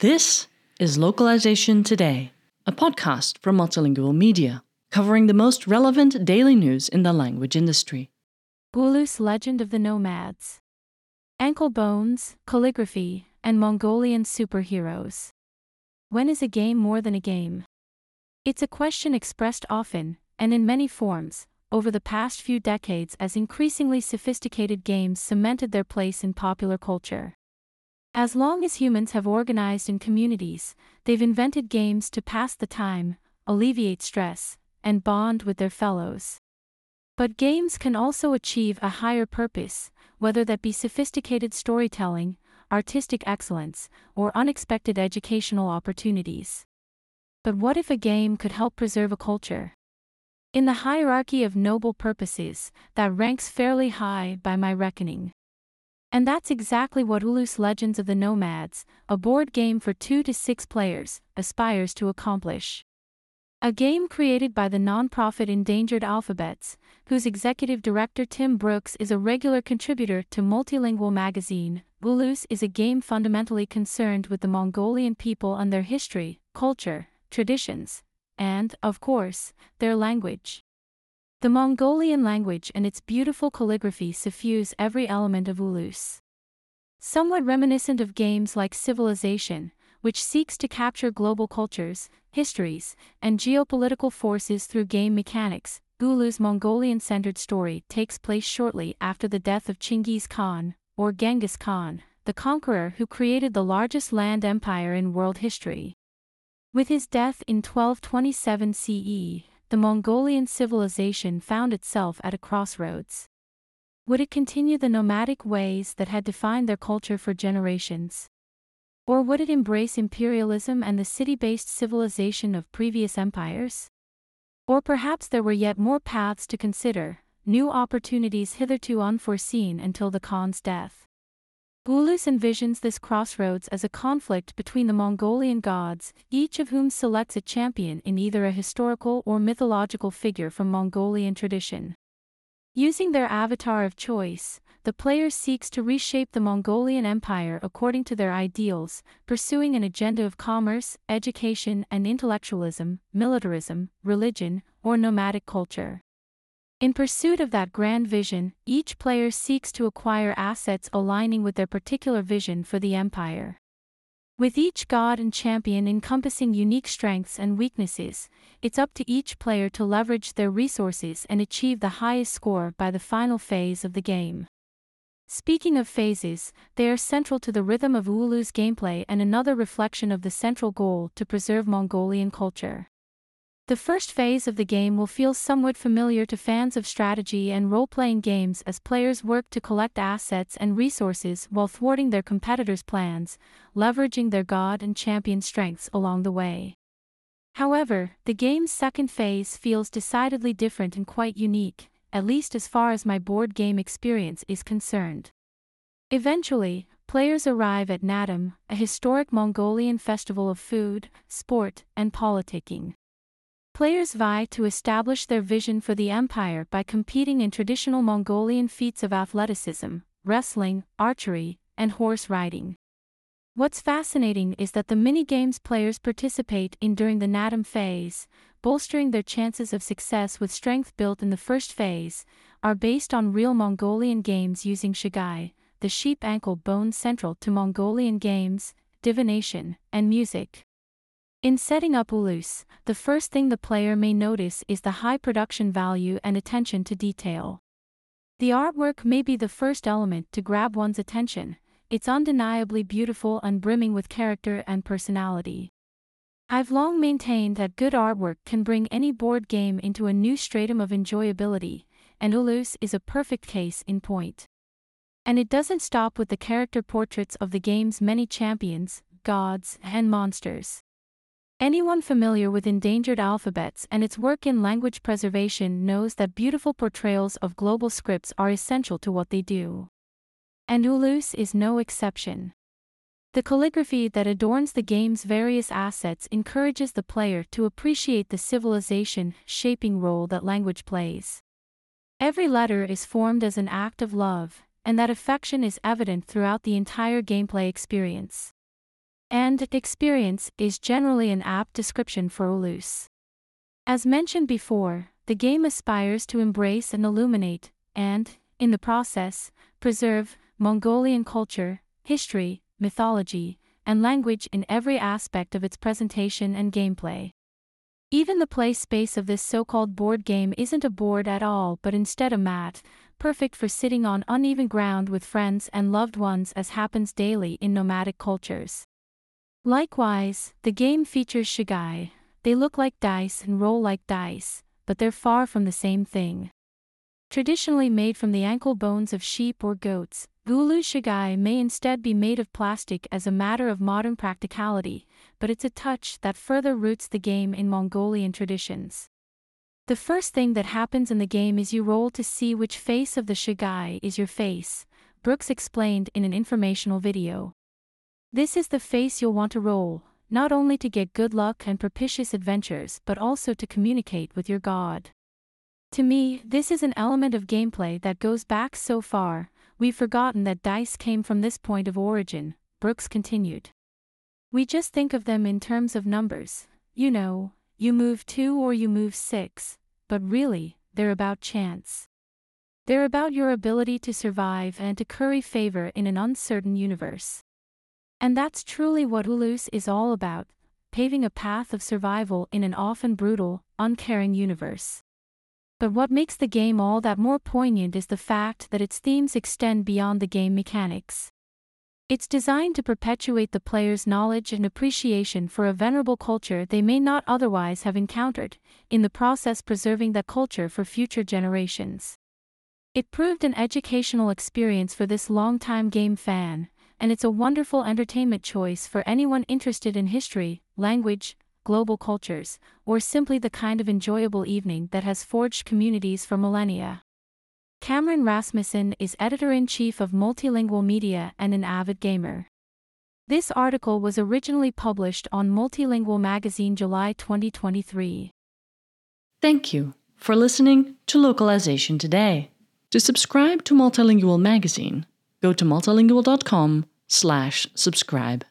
This is Localization Today, a podcast from Multilingual Media, covering the most relevant daily news in the language industry. Ulus Legend of the Nomads. Ankle bones, calligraphy, and Mongolian superheroes. When is a game more than a game? It's a question expressed often, and in many forms, over the past few decades as increasingly sophisticated games cemented their place in popular culture. As long as humans have organized in communities, they've invented games to pass the time, alleviate stress, and bond with their fellows. But games can also achieve a higher purpose, whether that be sophisticated storytelling, artistic excellence, or unexpected educational opportunities. But what if a game could help preserve a culture? In the hierarchy of noble purposes, that ranks fairly high by my reckoning. And that's exactly what Ulus Legends of the Nomads, a board game for 2 to 6 players, aspires to accomplish. A game created by the nonprofit Endangered Alphabets, whose executive director Tim Brooks is a regular contributor to Multilingual magazine, Ulus is a game fundamentally concerned with the Mongolian people and their history, culture, traditions, and, of course, their language. The Mongolian language and its beautiful calligraphy suffuse every element of Ulus. Somewhat reminiscent of games like Civilization, which seeks to capture global cultures, histories, and geopolitical forces through game mechanics, Ulus' Mongolian centered story takes place shortly after the death of Chinggis Khan, or Genghis Khan, the conqueror who created the largest land empire in world history. With his death in 1227 CE, the Mongolian civilization found itself at a crossroads. Would it continue the nomadic ways that had defined their culture for generations? Or would it embrace imperialism and the city based civilization of previous empires? Or perhaps there were yet more paths to consider, new opportunities hitherto unforeseen until the Khan's death. Ulus envisions this crossroads as a conflict between the Mongolian gods, each of whom selects a champion in either a historical or mythological figure from Mongolian tradition. Using their avatar of choice, the player seeks to reshape the Mongolian Empire according to their ideals, pursuing an agenda of commerce, education and intellectualism, militarism, religion, or nomadic culture. In pursuit of that grand vision, each player seeks to acquire assets aligning with their particular vision for the empire. With each god and champion encompassing unique strengths and weaknesses, it's up to each player to leverage their resources and achieve the highest score by the final phase of the game. Speaking of phases, they are central to the rhythm of Ulus' gameplay and another reflection of the central goal to preserve Mongolian culture. The first phase of the game will feel somewhat familiar to fans of strategy and role playing games as players work to collect assets and resources while thwarting their competitors' plans, leveraging their god and champion strengths along the way. However, the game's second phase feels decidedly different and quite unique, at least as far as my board game experience is concerned. Eventually, players arrive at Naadam, a historic Mongolian festival of food, sport, and politicking. Players vie to establish their vision for the empire by competing in traditional Mongolian feats of athleticism, wrestling, archery, and horse riding. What's fascinating is that the mini-games players participate in during the Naadam phase, bolstering their chances of success with strength built in the first phase, are based on real Mongolian games using Shagai, the sheep ankle bone central to Mongolian games, divination, and music. In setting up Ulus, the first thing the player may notice is the high production value and attention to detail. The artwork may be the first element to grab one's attention, it's undeniably beautiful and brimming with character and personality. I've long maintained that good artwork can bring any board game into a new stratum of enjoyability, and Ulus is a perfect case in point. And it doesn't stop with the character portraits of the game's many champions, gods, and monsters. Anyone familiar with endangered alphabets and its work in language preservation knows that beautiful portrayals of global scripts are essential to what they do. And Ulus is no exception. The calligraphy that adorns the game's various assets encourages the player to appreciate the civilization shaping role that language plays. Every letter is formed as an act of love, and that affection is evident throughout the entire gameplay experience. And experience is generally an apt description for Ulus. As mentioned before, the game aspires to embrace and illuminate, and, in the process, preserve, Mongolian culture, history, mythology, and language in every aspect of its presentation and gameplay. Even the play space of this so-called board game isn't a board at all but instead a mat, perfect for sitting on uneven ground with friends and loved ones as happens daily in nomadic cultures. Likewise, the game features shagai. They look like dice and roll like dice, but they're far from the same thing. Traditionally made from the ankle bones of sheep or goats, Gulu Shagai may instead be made of plastic as a matter of modern practicality, but it's a touch that further roots the game in Mongolian traditions. The first thing that happens in the game is you roll to see which face of the Shagai is your face, Brooks explained in an informational video. This is the face you'll want to roll, not only to get good luck and propitious adventures but also to communicate with your god. To me, this is an element of gameplay that goes back so far, We've forgotten that dice came from this point of origin, Brooks continued. We just think of them in terms of numbers, you know, you move 2 or you move 6, but really, they're about chance. They're about your ability to survive and to curry favor in an uncertain universe. And that's truly what Ulus is all about paving a path of survival in an often brutal, uncaring universe. But what makes the game all that more poignant is the fact that its themes extend beyond the game mechanics. It's designed to perpetuate the player's knowledge and appreciation for a venerable culture they may not otherwise have encountered, in the process preserving that culture for future generations. It proved an educational experience for this longtime game fan, and it's a wonderful entertainment choice for anyone interested in history, language, global cultures, or simply the kind of enjoyable evening that has forged communities for millennia. Cameron Rasmussen is editor in chief of Multilingual Media and an avid gamer. This article was originally published on Multilingual Magazine July 2023. Thank you for listening to Localization Today. To subscribe to Multilingual Magazine, go to multilingual.com/subscribe.